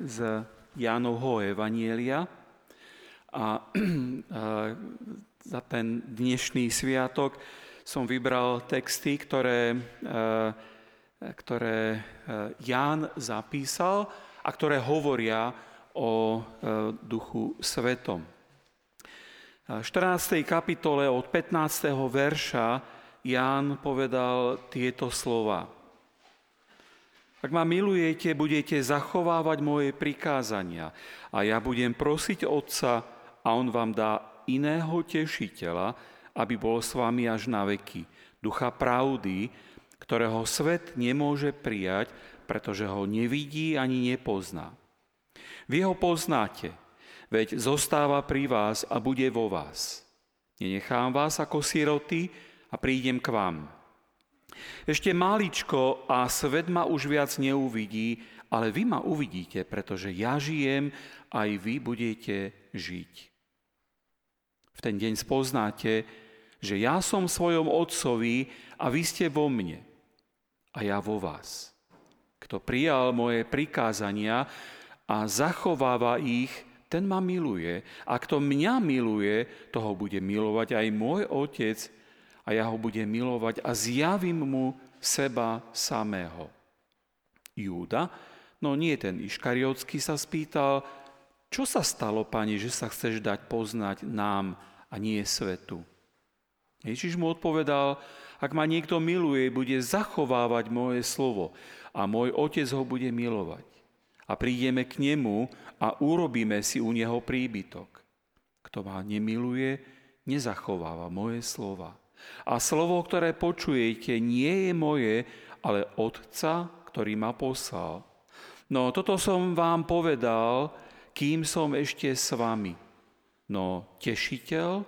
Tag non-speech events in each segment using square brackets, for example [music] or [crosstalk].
z Jánovho Evanielia [clears throat] a, za ten dnešný sviatok som vybral texty, ktoré, ktoré Ján zapísal a ktoré hovoria o duchu svetom. V 14. kapitole od 15. verša Ján povedal tieto slova. Ak ma milujete, budete zachovávať moje prikázania a ja budem prosiť Otca a On vám dá iného tešiteľa, aby bol s vami až na veky. Ducha pravdy, ktorého svet nemôže prijať, pretože ho nevidí ani nepozná. Vy ho poznáte, veď zostáva pri vás a bude vo vás. Nenechám vás ako siroty a prídem k vám. Ešte maličko a svet ma už viac neuvidí, ale vy ma uvidíte, pretože ja žijem, aj vy budete žiť. V ten deň spoznáte, že ja som svojom Otcovi a vy ste vo mne a ja vo vás. Kto prijal moje prikázania a zachováva ich, ten ma miluje. A kto mňa miluje, toho bude milovať aj môj Otec, a ja ho budem milovať a zjavím mu seba samého. Júda, no nie ten Iškariotský, sa spýtal, čo sa stalo, pani, že sa chceš dať poznať nám a nie svetu? Ježiš mu odpovedal, ak ma niekto miluje, bude zachovávať moje slovo a môj otec ho bude milovať. A prídeme k nemu a urobíme si u neho príbytok. Kto ma nemiluje, nezachováva moje slova. A slovo, ktoré počujete, nie je moje, ale Otca, ktorý ma poslal. No toto som vám povedal, kým som ešte s vami. No tešiteľ,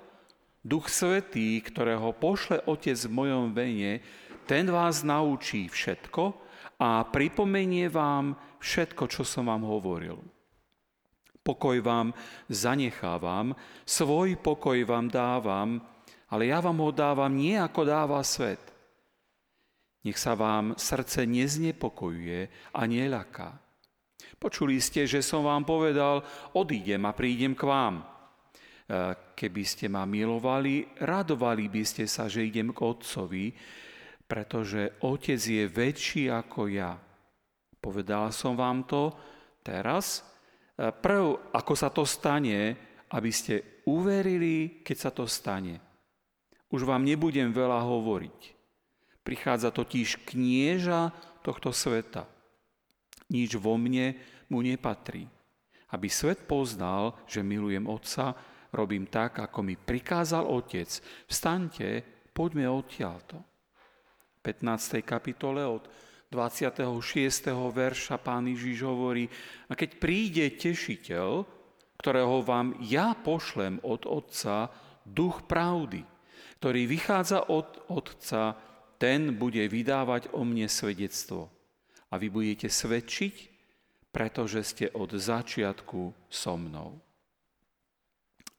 Duch Svetý, ktorého pošle Otec v mojom vene, ten vás naučí všetko a pripomenie vám všetko, čo som vám hovoril. Pokoj vám zanechávam, svoj pokoj vám dávam, ale ja vám ho dávam nie ako dáva svet. Nech sa vám srdce neznepokojuje a neľaká. Počuli ste, že som vám povedal, odídem a prídem k vám. E, keby ste ma milovali, radovali by ste sa, že idem k Otcovi, pretože Otec je väčší ako ja. Povedal som vám to teraz, e, prv, ako sa to stane, aby ste uverili, keď sa to stane. Už vám nebudem veľa hovoriť. Prichádza totiž knieža tohto sveta. Nič vo mne mu nepatrí. Aby svet poznal, že milujem Otca, robím tak, ako mi prikázal Otec. Vstaňte, poďme odtiaľto. V 15. kapitole od 26. verša pán Ježiš hovorí, a keď príde tešiteľ, ktorého vám ja pošlem od Otca, duch pravdy, ktorý vychádza od Otca, ten bude vydávať o mne svedectvo. A vy budete svedčiť, pretože ste od začiatku so mnou.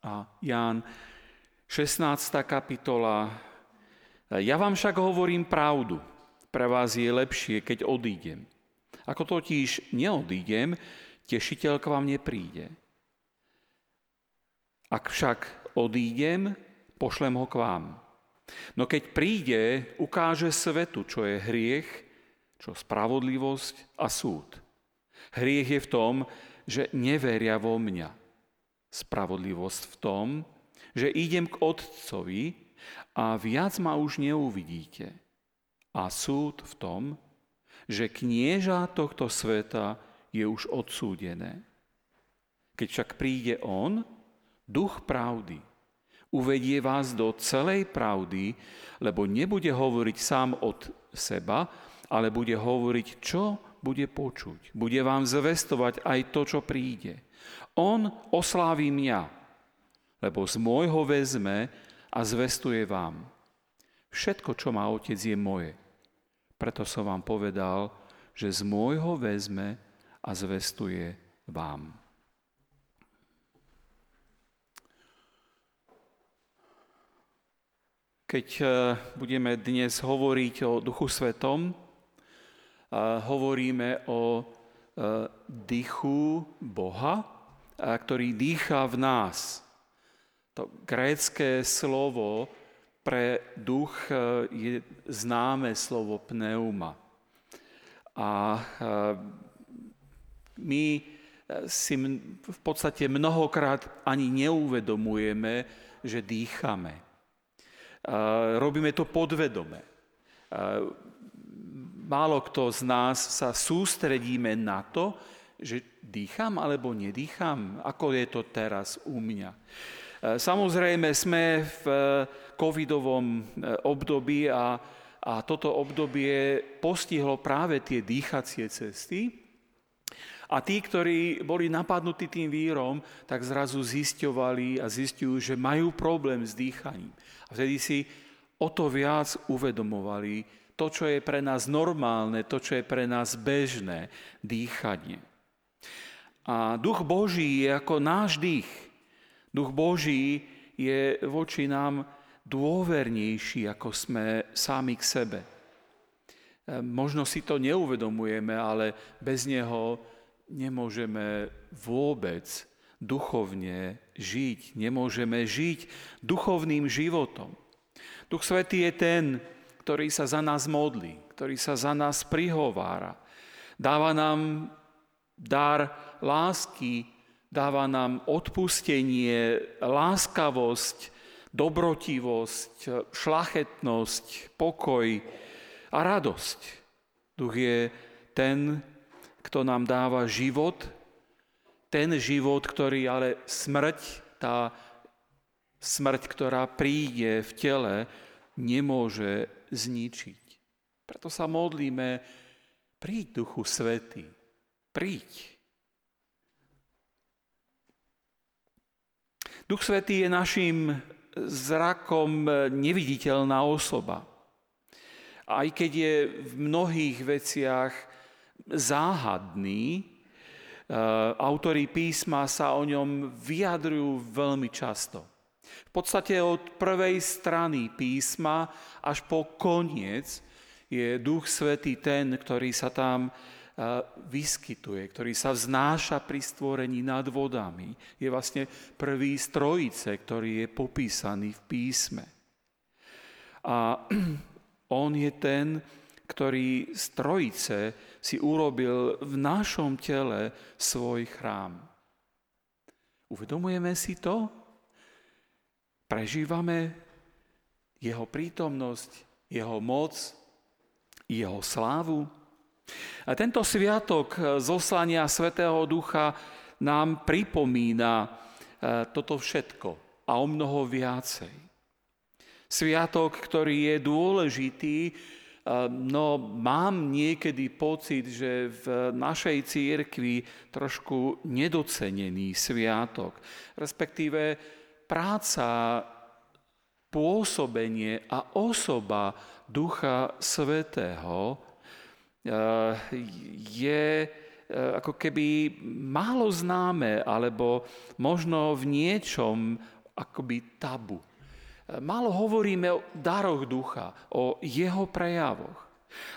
A Ján, 16. kapitola. Ja vám však hovorím pravdu. Pre vás je lepšie, keď odídem. Ako totiž neodídem, tešiteľ k vám nepríde. Ak však odídem, pošlem ho k vám. No keď príde, ukáže svetu, čo je hriech, čo spravodlivosť a súd. Hriech je v tom, že neveria vo mňa. Spravodlivosť v tom, že idem k Otcovi a viac ma už neuvidíte. A súd v tom, že knieža tohto sveta je už odsúdené. Keď však príde On, duch pravdy, uvedie vás do celej pravdy, lebo nebude hovoriť sám od seba, ale bude hovoriť, čo bude počuť. Bude vám zvestovať aj to, čo príde. On osláví mňa, lebo z môjho vezme a zvestuje vám. Všetko, čo má otec, je moje. Preto som vám povedal, že z môjho vezme a zvestuje vám. Keď e, budeme dnes hovoriť o Duchu Svetom, hovoríme o dychu Boha, ktorý dýcha v nás. To grécké slovo pre duch je známe slovo pneuma. A my si v podstate mnohokrát ani neuvedomujeme, že dýchame. Robíme to podvedome. Málo kto z nás sa sústredíme na to, že dýcham alebo nedýcham, ako je to teraz u mňa. Samozrejme sme v covidovom období a, a toto obdobie postihlo práve tie dýchacie cesty, a tí, ktorí boli napadnutí tým vírom, tak zrazu zisťovali a zistujú, že majú problém s dýchaním. A vtedy si o to viac uvedomovali to, čo je pre nás normálne, to, čo je pre nás bežné, dýchanie. A duch Boží je ako náš dých. Duch Boží je voči nám dôvernejší, ako sme sami k sebe. Možno si to neuvedomujeme, ale bez neho nemôžeme vôbec duchovne žiť. Nemôžeme žiť duchovným životom. Duch Svetý je ten, ktorý sa za nás modlí, ktorý sa za nás prihovára. Dáva nám dar lásky, dáva nám odpustenie, láskavosť, dobrotivosť, šlachetnosť, pokoj a radosť. Duch je ten, kto nám dáva život, ten život, ktorý ale smrť, tá smrť, ktorá príde v tele, nemôže zničiť. Preto sa modlíme, príď Duchu Svety, príď. Duch Svetý je našim zrakom neviditeľná osoba. Aj keď je v mnohých veciach záhadný. E, autori písma sa o ňom vyjadrujú veľmi často. V podstate od prvej strany písma až po koniec je Duch Svetý ten, ktorý sa tam e, vyskytuje, ktorý sa vznáša pri stvorení nad vodami. Je vlastne prvý z trojice, ktorý je popísaný v písme. A [clears throat] on je ten, ktorý z trojice si urobil v našom tele svoj chrám. Uvedomujeme si to? Prežívame jeho prítomnosť, jeho moc, jeho slávu? A tento sviatok zoslania Svetého Ducha nám pripomína e, toto všetko a o mnoho viacej. Sviatok, ktorý je dôležitý, No mám niekedy pocit, že v našej církvi trošku nedocenený sviatok, respektíve práca, pôsobenie a osoba Ducha Svetého eh, je eh, ako keby málo známe, alebo možno v niečom akoby tabu. Málo hovoríme o daroch ducha, o jeho prejavoch.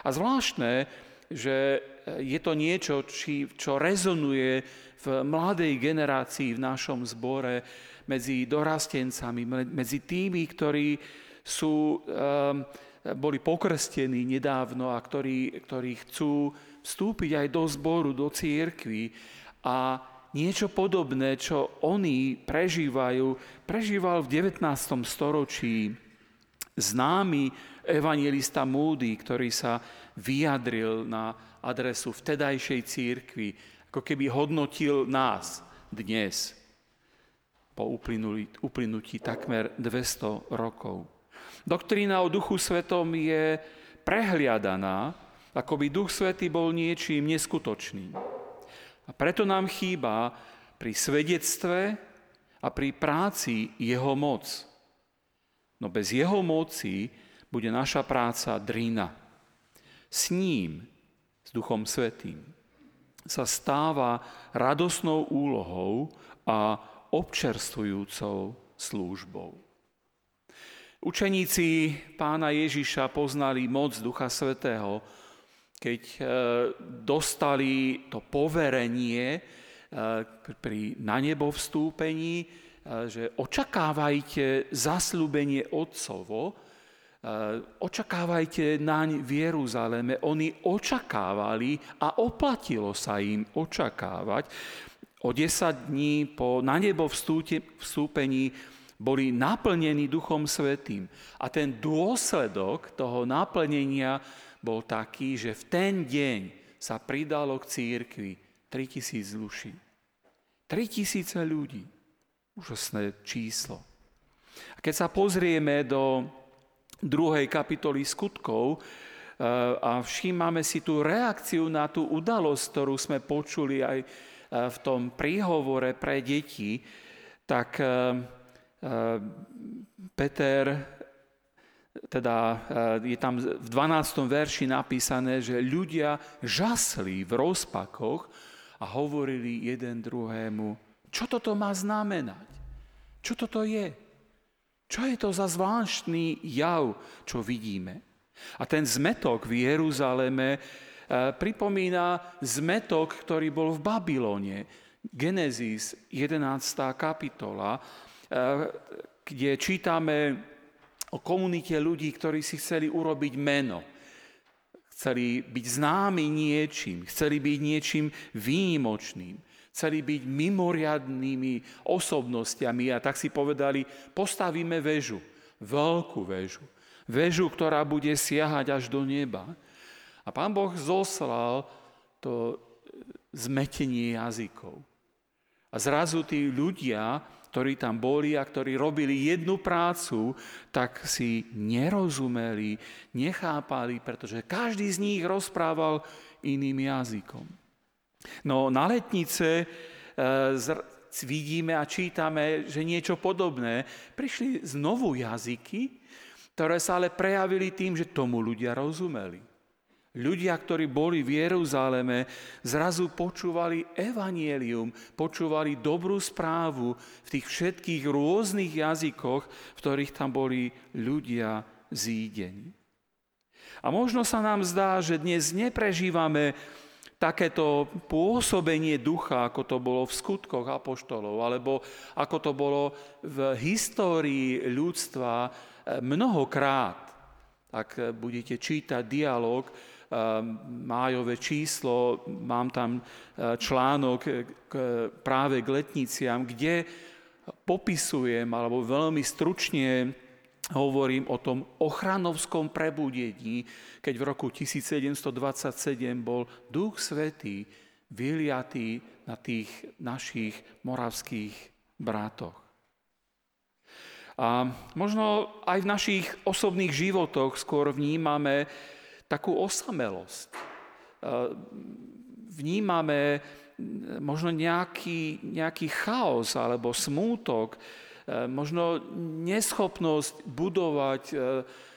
A zvláštne, že je to niečo, či, čo rezonuje v mladej generácii v našom zbore medzi dorastencami, medzi tými, ktorí sú, boli pokrstení nedávno a ktorí, ktorí chcú vstúpiť aj do zboru, do církvy a niečo podobné, čo oni prežívajú, prežíval v 19. storočí známy evangelista Moody, ktorý sa vyjadril na adresu vtedajšej církvy, ako keby hodnotil nás dnes po uplynutí takmer 200 rokov. Doktrína o Duchu Svetom je prehliadaná, ako by Duch Svetý bol niečím neskutočným. A preto nám chýba pri svedectve a pri práci jeho moc. No bez jeho moci bude naša práca drina. S ním, s Duchom Svetým, sa stáva radosnou úlohou a občerstvujúcou službou. Učeníci pána Ježiša poznali moc Ducha Svetého, keď dostali to poverenie pri na nebo vstúpení, že očakávajte zaslúbenie Otcovo, očakávajte naň v Jeruzaleme. Oni očakávali a oplatilo sa im očakávať. O 10 dní po na nebo vstúpení boli naplnení Duchom Svetým. A ten dôsledok toho naplnenia bol taký, že v ten deň sa pridalo k církvi 3000 duší. 3000 ľudí. Úžasné číslo. A keď sa pozrieme do druhej kapitoly skutkov eh, a všímame si tú reakciu na tú udalosť, ktorú sme počuli aj eh, v tom príhovore pre deti, tak eh, Peter, teda je tam v 12. verši napísané, že ľudia žasli v rozpakoch a hovorili jeden druhému, čo toto má znamenať? Čo toto je? Čo je to za zvláštny jav, čo vidíme? A ten zmetok v Jeruzaleme pripomína zmetok, ktorý bol v Babylone. Genesis 11. kapitola, Eh, kde čítame o komunite ľudí, ktorí si chceli urobiť meno. Chceli byť známi niečím, chceli byť niečím výnimočným, chceli byť mimoriadnými osobnostiami a tak si povedali, postavíme väžu, veľkú väžu, väžu, ktorá bude siahať až do neba. A pán Boh zoslal to zmetenie jazykov. A zrazu tí ľudia, ktorí tam boli a ktorí robili jednu prácu, tak si nerozumeli, nechápali, pretože každý z nich rozprával iným jazykom. No na letnice e, vidíme a čítame, že niečo podobné. Prišli znovu jazyky, ktoré sa ale prejavili tým, že tomu ľudia rozumeli. Ľudia, ktorí boli v Jeruzaleme, zrazu počúvali evanielium, počúvali dobrú správu v tých všetkých rôznych jazykoch, v ktorých tam boli ľudia zídení. A možno sa nám zdá, že dnes neprežívame takéto pôsobenie ducha, ako to bolo v skutkoch apoštolov, alebo ako to bolo v histórii ľudstva mnohokrát. Ak budete čítať dialog, májové číslo, mám tam e, článok k, práve k letniciam, kde popisujem alebo veľmi stručne hovorím o tom ochranovskom prebudení, keď v roku 1727 bol Duch Svetý vyliatý na tých našich moravských brátoch. A možno aj v našich osobných životoch skôr vnímame takú osamelosť. Vnímame možno nejaký, nejaký chaos alebo smútok, možno neschopnosť budovať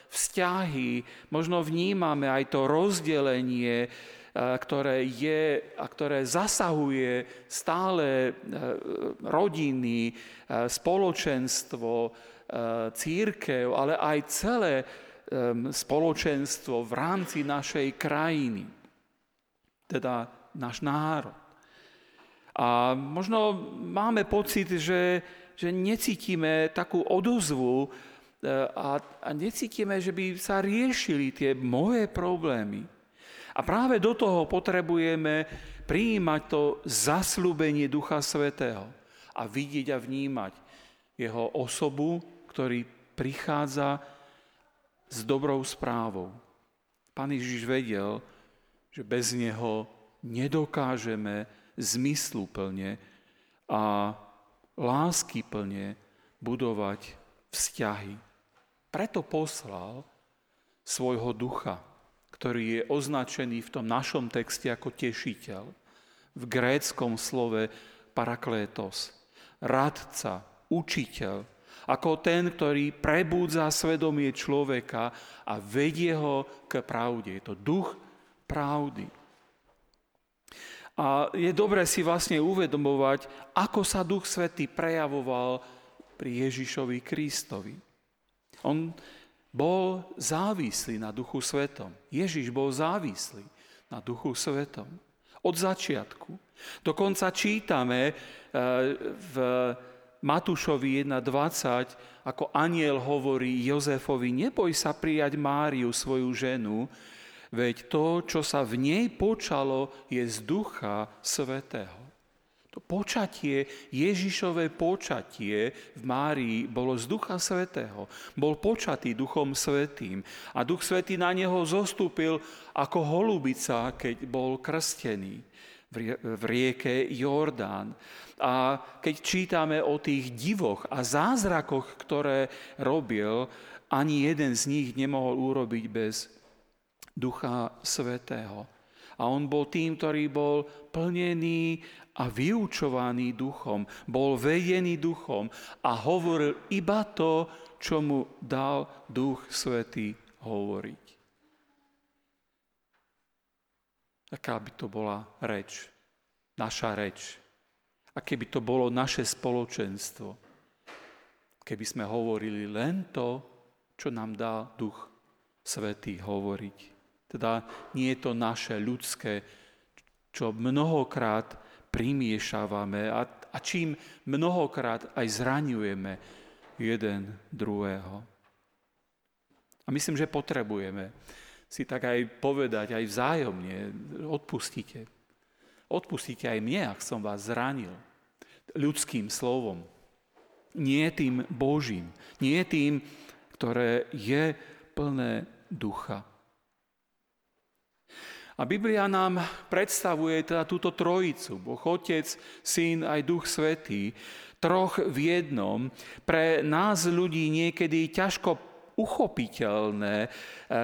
vzťahy, možno vnímame aj to rozdelenie, ktoré je a ktoré zasahuje stále rodiny, spoločenstvo, církev, ale aj celé spoločenstvo v rámci našej krajiny, teda náš národ. A možno máme pocit, že, že necítime takú odozvu e, a, a necítime, že by sa riešili tie moje problémy. A práve do toho potrebujeme prijímať to zaslúbenie Ducha Svetého a vidieť a vnímať jeho osobu, ktorý prichádza s dobrou správou. Pán Ježiš vedel, že bez Neho nedokážeme zmysluplne a láskyplne budovať vzťahy. Preto poslal svojho ducha, ktorý je označený v tom našom texte ako tešiteľ. V gréckom slove paraklétos, radca, učiteľ, ako ten, ktorý prebúdza svedomie človeka a vedie ho k pravde. Je to duch pravdy. A je dobré si vlastne uvedomovať, ako sa Duch Svetý prejavoval pri Ježišovi Kristovi. On bol závislý na Duchu Svetom. Ježiš bol závislý. na Duchu Svetom. Od začiatku. Dokonca čítame e, v Matúšovi 1.20, ako aniel hovorí Jozefovi, neboj sa prijať Máriu, svoju ženu, veď to, čo sa v nej počalo, je z Ducha Svetého. To počatie, Ježišové počatie v Márii bolo z Ducha Svetého. Bol počatý Duchom Svetým. A Duch Svetý na neho zostúpil ako holubica, keď bol krstený v rieke Jordán. A keď čítame o tých divoch a zázrakoch, ktoré robil, ani jeden z nich nemohol urobiť bez Ducha Svetého. A on bol tým, ktorý bol plnený a vyučovaný duchom, bol vedený duchom a hovoril iba to, čo mu dal Duch Svetý hovoriť. Aká by to bola reč, naša reč. A keby to bolo naše spoločenstvo. Keby sme hovorili len to, čo nám dá Duch Svetý hovoriť. Teda nie je to naše ľudské, čo mnohokrát primiešavame a, a čím mnohokrát aj zraňujeme jeden druhého. A myslím, že potrebujeme si tak aj povedať, aj vzájomne, odpustite. Odpustite aj mne, ak som vás zranil ľudským slovom. Nie tým Božím, nie tým, ktoré je plné ducha. A Biblia nám predstavuje teda túto trojicu, Boh Otec, Syn aj Duch Svetý, troch v jednom, pre nás ľudí niekedy ťažko uchopiteľné, e,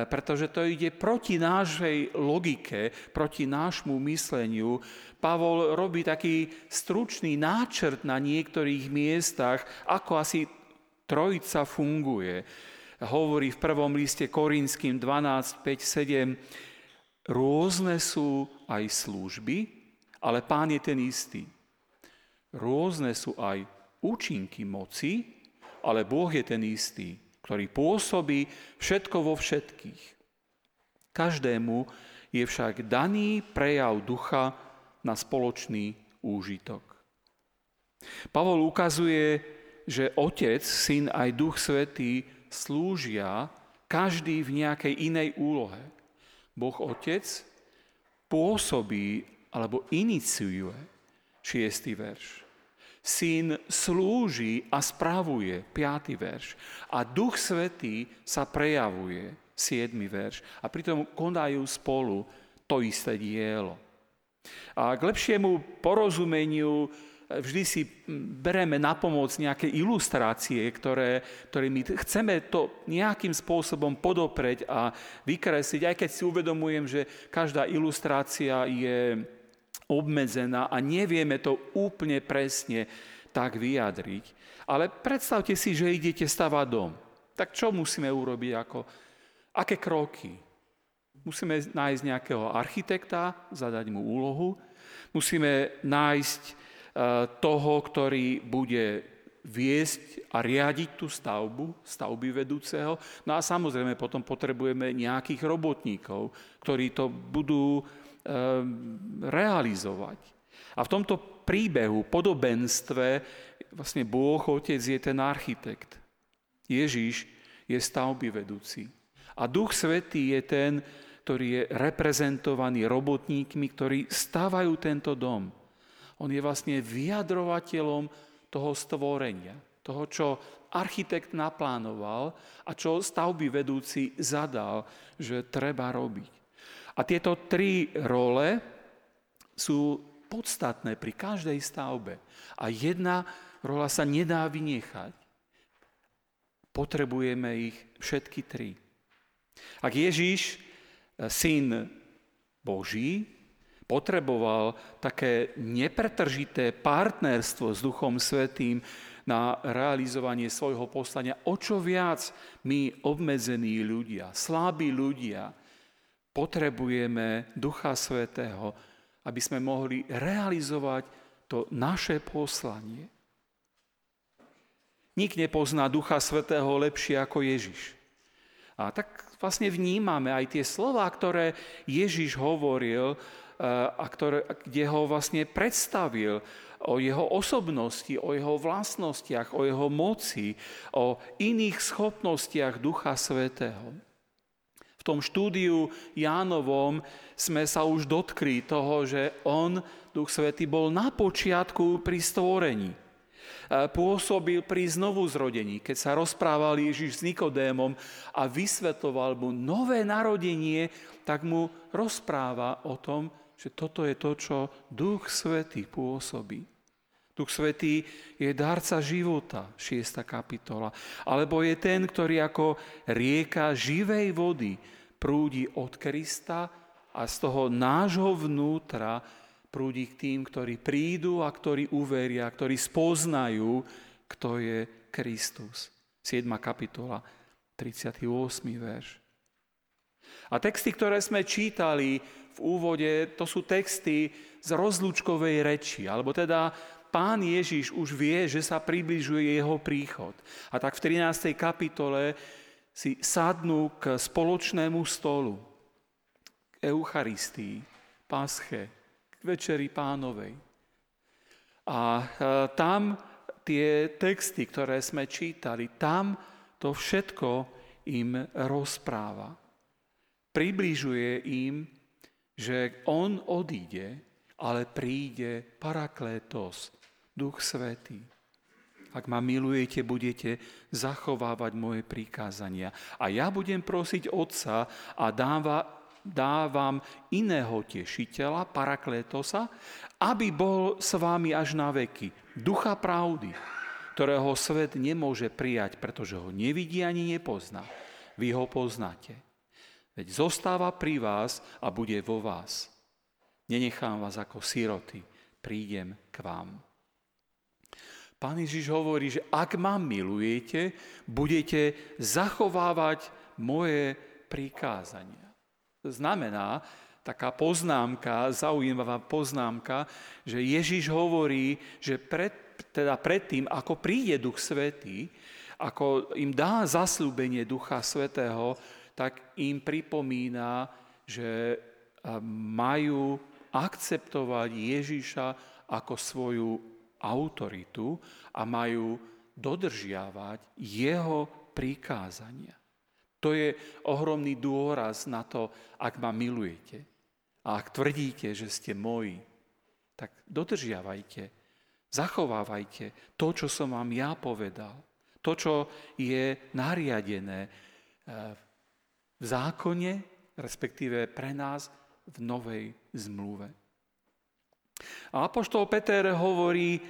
pretože to ide proti našej logike, proti nášmu mysleniu. Pavol robí taký stručný náčrt na niektorých miestach, ako asi trojica funguje. Hovorí v prvom liste Korinským 12, 5, 7, Rôzne sú aj služby, ale pán je ten istý. Rôzne sú aj účinky moci, ale Boh je ten istý, ktorý pôsobí všetko vo všetkých. Každému je však daný prejav ducha na spoločný úžitok. Pavol ukazuje, že Otec, Syn aj Duch Svetý slúžia každý v nejakej inej úlohe. Boh Otec pôsobí alebo iniciuje, šiestý verš. Syn slúži a spravuje, piatý verš. A Duch Svetý sa prejavuje, siedmy verš. A pritom konajú spolu to isté dielo. A k lepšiemu porozumeniu vždy si bereme na pomoc nejaké ilustrácie, ktoré, ktorými chceme to nejakým spôsobom podopreť a vykresliť, aj keď si uvedomujem, že každá ilustrácia je obmedzená a nevieme to úplne presne tak vyjadriť. Ale predstavte si, že idete stavať dom. Tak čo musíme urobiť? Ako, aké kroky? Musíme nájsť nejakého architekta, zadať mu úlohu. Musíme nájsť Eh, toho, ktorý bude viesť a riadiť tú stavbu, stavby vedúceho. No a samozrejme potom potrebujeme nejakých robotníkov, ktorí to budú e, realizovať. A v tomto príbehu, podobenstve, vlastne Bôh Otec je ten architekt. Ježíš je stavby vedúci. A Duch Svetý je ten, ktorý je reprezentovaný robotníkmi, ktorí stavajú tento dom. On je vlastne vyjadrovateľom toho stvorenia, toho, čo architekt naplánoval a čo stavby vedúci zadal, že treba robiť. A tieto tri role sú podstatné pri každej stavbe. A jedna rola sa nedá vynechať. Potrebujeme ich všetky tri. Ak Ježíš, syn Boží, potreboval také nepretržité partnerstvo s Duchom Svetým na realizovanie svojho poslania. O čo viac my obmedzení ľudia, slabí ľudia, potrebujeme Ducha Svetého, aby sme mohli realizovať to naše poslanie. Nik nepozná Ducha Svetého lepšie ako Ježiš. A tak vlastne vnímame aj tie slova, ktoré Ježiš hovoril a ktoré, kde ho vlastne predstavil o jeho osobnosti, o jeho vlastnostiach, o jeho moci, o iných schopnostiach Ducha Svetého. V tom štúdiu Jánovom sme sa už dotkli toho, že on, Duch Svetý, bol na počiatku pri stvorení pôsobil pri znovu zrodení, keď sa rozprával Ježiš s Nikodémom a vysvetoval mu nové narodenie, tak mu rozpráva o tom, že toto je to, čo Duch Svetý pôsobí. Duch Svetý je darca života, 6. kapitola. Alebo je ten, ktorý ako rieka živej vody prúdi od Krista a z toho nášho vnútra prúdi k tým, ktorí prídu a ktorí uveria, ktorí spoznajú, kto je Kristus. 7. kapitola, 38. verš. A texty, ktoré sme čítali v úvode, to sú texty z rozlúčkovej reči, alebo teda pán Ježiš už vie, že sa približuje jeho príchod. A tak v 13. kapitole si sadnú k spoločnému stolu, k Eucharistii, Pasche, k Večeri pánovej. A e, tam tie texty, ktoré sme čítali, tam to všetko im rozpráva. Približuje im, že on odíde, ale príde Paraklétos, Duch Svetý. Ak ma milujete, budete zachovávať moje prikázania. A ja budem prosiť Otca a dáva, dávam iného tešiteľa, paraklétosa, aby bol s vámi až na veky. Ducha pravdy, ktorého svet nemôže prijať, pretože ho nevidí ani nepozná. Vy ho poznáte. Veď zostáva pri vás a bude vo vás. Nenechám vás ako siroty, prídem k vám. Pán Ježiš hovorí, že ak ma milujete, budete zachovávať moje prikázania. Znamená taká poznámka, zaujímavá poznámka, že Ježiš hovorí, že pred, teda predtým, ako príde Duch Svetý, ako im dá zaslúbenie Ducha Svetého, tak im pripomína, že majú akceptovať Ježiša ako svoju autoritu a majú dodržiavať jeho prikázania. To je ohromný dôraz na to, ak ma milujete. A ak tvrdíte, že ste moji, tak dodržiavajte, zachovávajte to, čo som vám ja povedal. To, čo je nariadené eh, v zákone, respektíve pre nás v novej zmluve. A Apoštol Peter hovorí,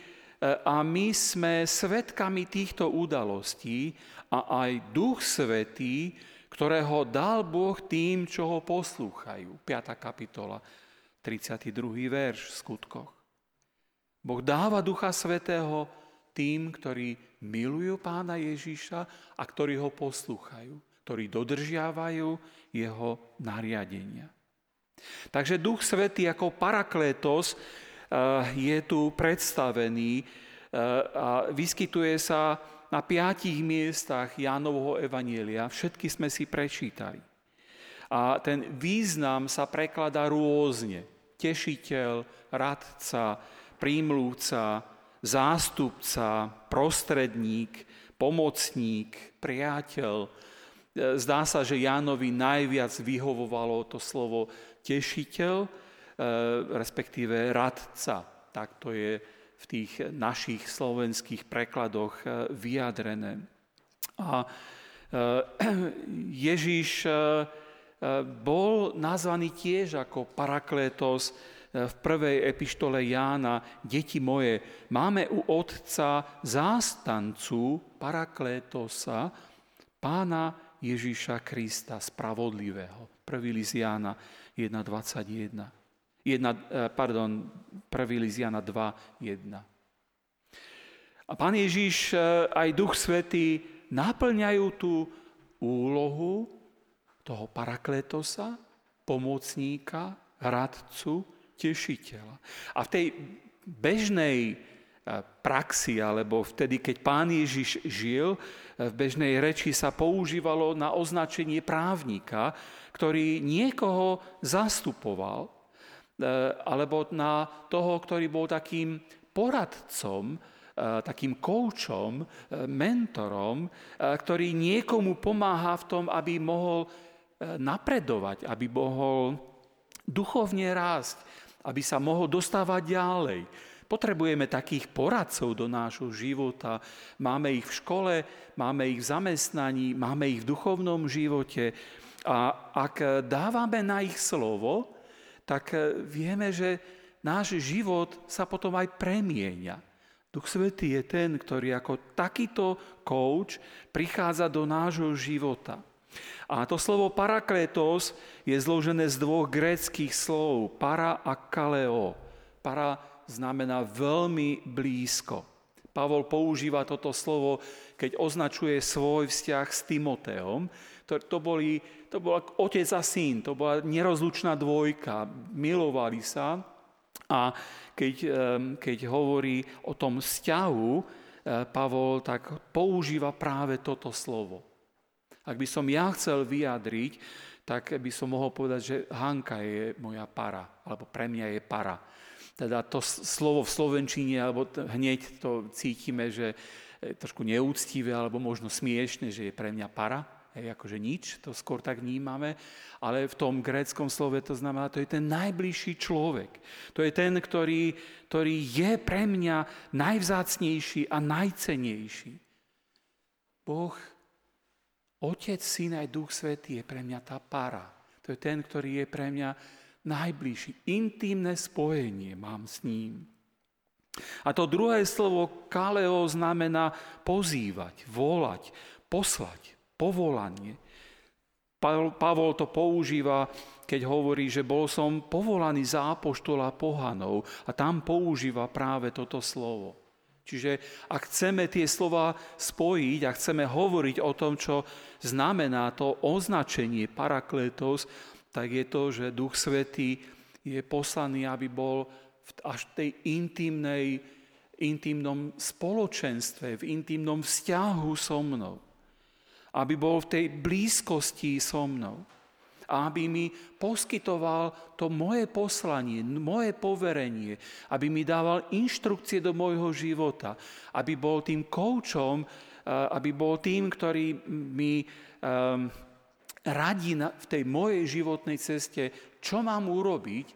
a my sme svetkami týchto udalostí a aj Duch Svetý, ktorého dal Boh tým, čo ho poslúchajú. 5. kapitola, 32. verš v skutkoch. Boh dáva Ducha Svetého tým, ktorí milujú pána Ježíša a ktorí ho poslúchajú, ktorí dodržiavajú jeho nariadenia. Takže Duch Svetý ako paraklétos Eh, je tu predstavený eh, a vyskytuje sa na piatich miestach Jánovho Evanielia. Všetky sme si prečítali. A ten význam sa prekladá rôzne. Tešiteľ, radca, prímlúca, zástupca, prostredník, pomocník, priateľ. Eh, zdá sa, že Jánovi najviac vyhovovalo to slovo tešiteľ, E, respektíve radca. Tak to je v tých našich slovenských prekladoch e, vyjadrené. A e, [clears throat] Ježíš bol nazvaný tiež ako paraklétos v prvej epištole Jána, deti moje, máme u Otca zástancu paraklétosa, pána Ježíša Krista, spravodlivého. Prvý list Jána 1.21. 1, eh, pardon, 1. list Jana 2, 1. A Pán Ježiš eh, aj Duch Svetý naplňajú tú úlohu toho parakletosa, pomocníka, radcu, tešiteľa. A v tej bežnej praxi, alebo vtedy, keď pán Ježiš žil, v bežnej reči sa používalo na označenie právnika, ktorý niekoho zastupoval, e, alebo na toho, ktorý bol takým poradcom, e, takým koučom, mentorom, ktorý niekomu pomáha v tom, aby mohol napredovať, aby mohol duchovne rásť, aby sa mohol dostávať ďalej. Potrebujeme takých poradcov do nášho života. Máme ich v škole, máme ich v zamestnaní, máme ich v duchovnom živote. A ak dávame na ich slovo, tak vieme, že náš život sa potom aj premieňa. Duch Svetý je ten, ktorý ako takýto coach prichádza do nášho života. A to slovo parakletos je zložené z dvoch gréckých slov, para a kaleo. Para znamená veľmi blízko. Pavol používa toto slovo, keď označuje svoj vzťah s Timoteom. To, to, boli, to bol otec a syn, to bola nerozlučná dvojka, milovali sa. A keď, keď hovorí o tom vzťahu, eh, Pavol tak používa práve toto slovo. Ak by som ja chcel vyjadriť, tak by som mohol povedať, že Hanka je moja para, alebo pre mňa je para. Teda to slovo v slovenčine, alebo hneď to cítime, že je trošku neúctivé, alebo možno smiešne, že je pre mňa para, hej, akože nič, to skôr tak vnímame, ale v tom gréckom slove to znamená, to je ten najbližší človek. To je ten, ktorý, ktorý je pre mňa najvzácnejší a najcenejší. Boh Otec, Syn aj Duch Svetý je pre mňa tá para. To je ten, ktorý je pre mňa najbližší. Intimné spojenie mám s ním. A to druhé slovo kaleo znamená pozývať, volať, poslať, povolanie. Pavol to používa, keď hovorí, že bol som povolaný za apoštola pohanov a tam používa práve toto slovo. Čiže ak chceme tie slova spojiť a chceme hovoriť o tom, čo znamená to označenie parakletos, tak je to, že Duch Svetý je poslaný, aby bol v tej intimnej, intimnom spoločenstve, v intimnom vzťahu so mnou. Aby bol v tej blízkosti so mnou. A aby mi poskytoval to moje poslanie, moje poverenie, aby mi dával inštrukcie do môjho života, aby bol tým koučom, aby bol tým, ktorý mi um, radí v tej mojej životnej ceste, čo mám urobiť,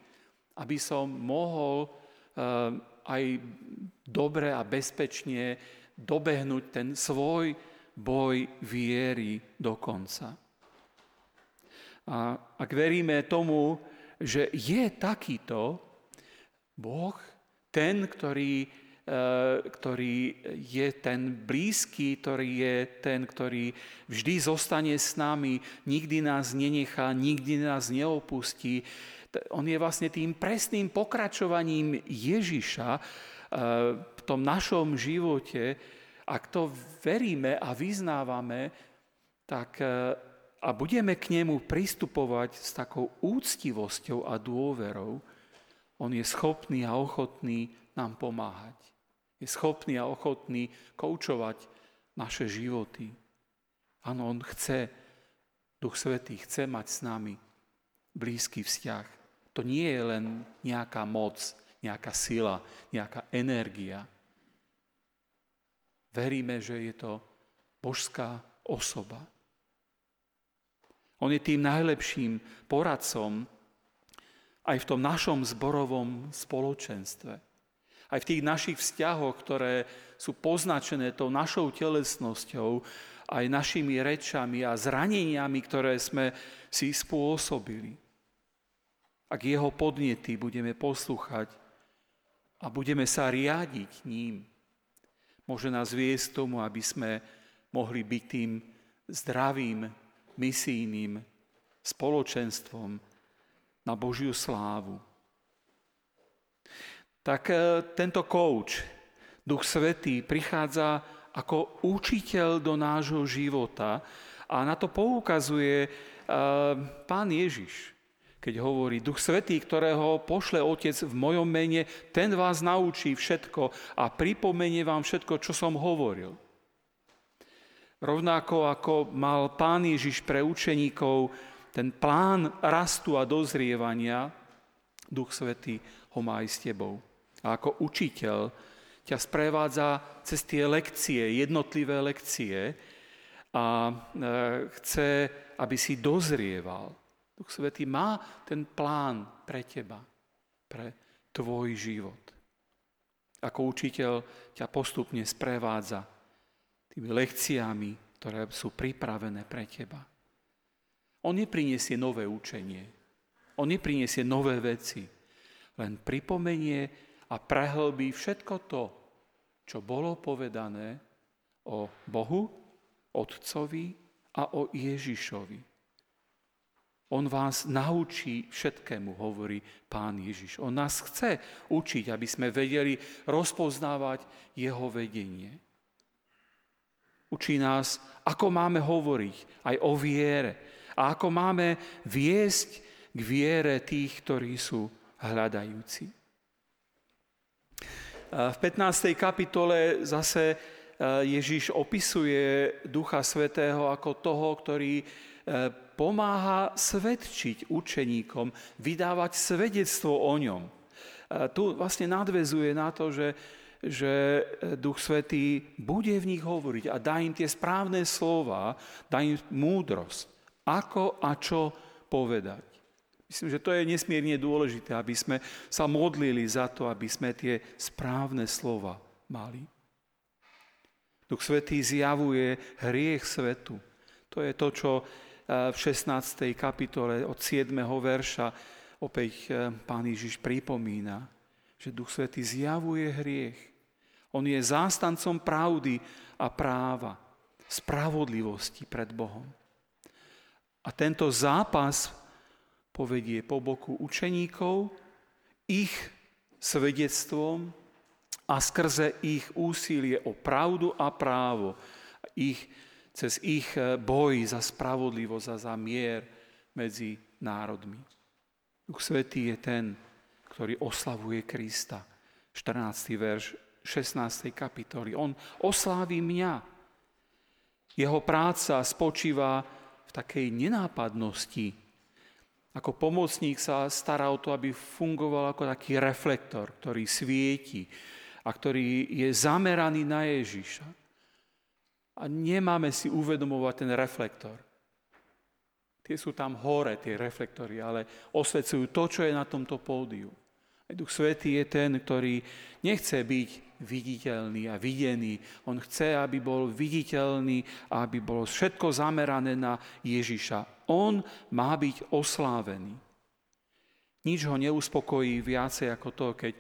aby som mohol um, aj dobre a bezpečne dobehnúť ten svoj boj viery do konca. A ak veríme tomu, že je takýto Boh, ten, ktorý, ktorý je ten blízky, ktorý je ten, ktorý vždy zostane s nami, nikdy nás nenechá, nikdy nás neopustí. On je vlastne tým presným pokračovaním Ježiša e, v tom našom živote. Ak to veríme a vyznávame, tak e, a budeme k nemu pristupovať s takou úctivosťou a dôverou, on je schopný a ochotný nám pomáhať. Je schopný a ochotný koučovať naše životy. Áno, on chce, Duch Svetý chce mať s nami blízky vzťah. To nie je len nejaká moc, nejaká sila, nejaká energia. Veríme, že je to božská osoba. On je tým najlepším poradcom aj v tom našom zborovom spoločenstve. Aj v tých našich vzťahoch, ktoré sú poznačené tou našou telesnosťou, aj našimi rečami a zraneniami, ktoré sme si spôsobili. Ak jeho podnety budeme poslúchať a budeme sa riadiť ním, môže nás viesť tomu, aby sme mohli byť tým zdravým misijným spoločenstvom na Božiu slávu. Tak e, tento kouč, Duch Svetý, prichádza ako učiteľ do nášho života a na to poukazuje e, pán Ježiš. keď hovorí, Duch Svetý, ktorého pošle Otec v mojom mene, ten vás naučí všetko a pripomenie vám všetko, čo som hovoril. Rovnako ako mal Pán Ježiš pre učeníkov ten plán rastu a dozrievania, Duch Svetý ho má aj s tebou. A ako učiteľ ťa sprevádza cez tie lekcie, jednotlivé lekcie a e, chce, aby si dozrieval Duch Svetý má ten plán pre teba, pre tvoj život. Ako učiteľ ťa postupne sprevádza tými lekciami, ktoré sú pripravené pre teba. On nepriniesie nové učenie, on nepriniesie nové veci, len pripomenie a prehlbí všetko to, čo bolo povedané o Bohu, Otcovi a o Ježišovi. On vás naučí všetkému, hovorí pán Ježiš. On nás chce učiť, aby sme vedeli rozpoznávať jeho vedenie. Učí nás, ako máme hovoriť aj o viere a ako máme viesť k viere tých, ktorí sú hľadajúci. V 15. kapitole zase Ježiš opisuje Ducha Svetého ako toho, ktorý pomáha svedčiť učeníkom, vydávať svedectvo o ňom. Tu vlastne nadvezuje na to, že, že Duch Svetý bude v nich hovoriť a dá im tie správne slova, dá im múdrosť, ako a čo povedať. Myslím, že to je nesmierne dôležité, aby sme sa modlili za to, aby sme tie správne slova mali. Duch Svetý zjavuje hriech svetu. To je to, čo v 16. kapitole od 7. verša opäť e, pán Ježiš pripomína, že Duch Svetý zjavuje hriech. On je zástancom pravdy a práva, spravodlivosti pred Bohom. A tento zápas povedie po boku učeníkov, ich svedectvom a skrze ich úsilie o pravdu a právo, ich cez ich e, boj za spravodlivosť a za mier medzi národmi. Duch Svetý je ten, ktorý oslavuje Krista. 14. verš 16. kapitoly. On osláví mňa. Jeho práca spočíva v takej nenápadnosti. Ako pomocník sa stará o to, aby fungoval ako taký reflektor, ktorý svieti a ktorý je zameraný na Ježiša. A nemáme si uvedomovať ten reflektor. Tie sú tam hore, tie reflektory, ale osvecujú to, čo je na tomto pódiu. Duch Svetý je ten, ktorý nechce byť viditeľný a videný. On chce, aby bol viditeľný a aby bolo všetko zamerané na Ježiša. On má byť oslávený. Nič ho neuspokojí viacej ako to, keď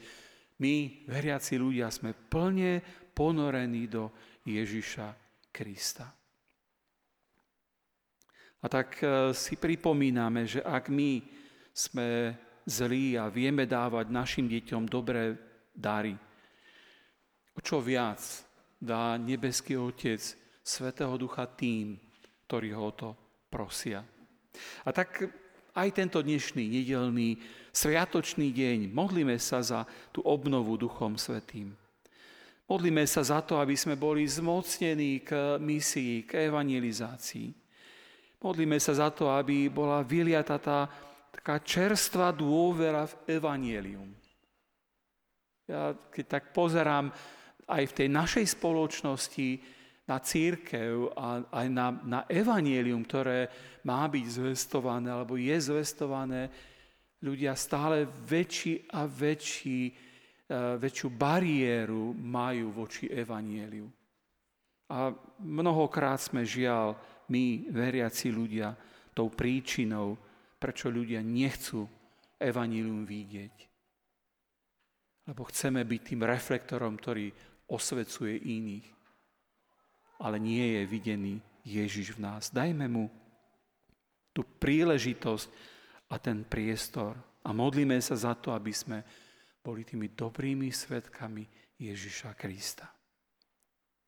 my, veriaci ľudia, sme plne ponorení do Ježiša Krista. A tak e, si pripomíname, že ak my sme zlí a vieme dávať našim deťom dobré dary, čo viac dá nebeský Otec Svetého Ducha tým, ktorí ho to prosia. A tak aj tento dnešný nedelný sviatočný deň modlíme sa za tú obnovu Duchom Svetým. Modlíme sa za to, aby sme boli zmocnení k misii, k evangelizácii. Modlíme sa za to, aby bola vyliata tá taká čerstvá dôvera v evanielium. Ja keď tak pozerám aj v tej našej spoločnosti na církev a aj na, na evanielium, ktoré má byť zvestované alebo je zvestované, ľudia stále väčší a väčší E, väčšiu bariéru majú voči evanieliu. A mnohokrát sme žiaľ, my, veriaci ľudia, tou príčinou, prečo ľudia nechcú evanílium vidieť. Lebo chceme byť tým reflektorom, ktorý osvecuje iných. Ale nie je videný Ježiš v nás. Dajme mu tú príležitosť a ten priestor. A modlíme sa za to, aby sme boli tými dobrými svetkami Ježiša Krista.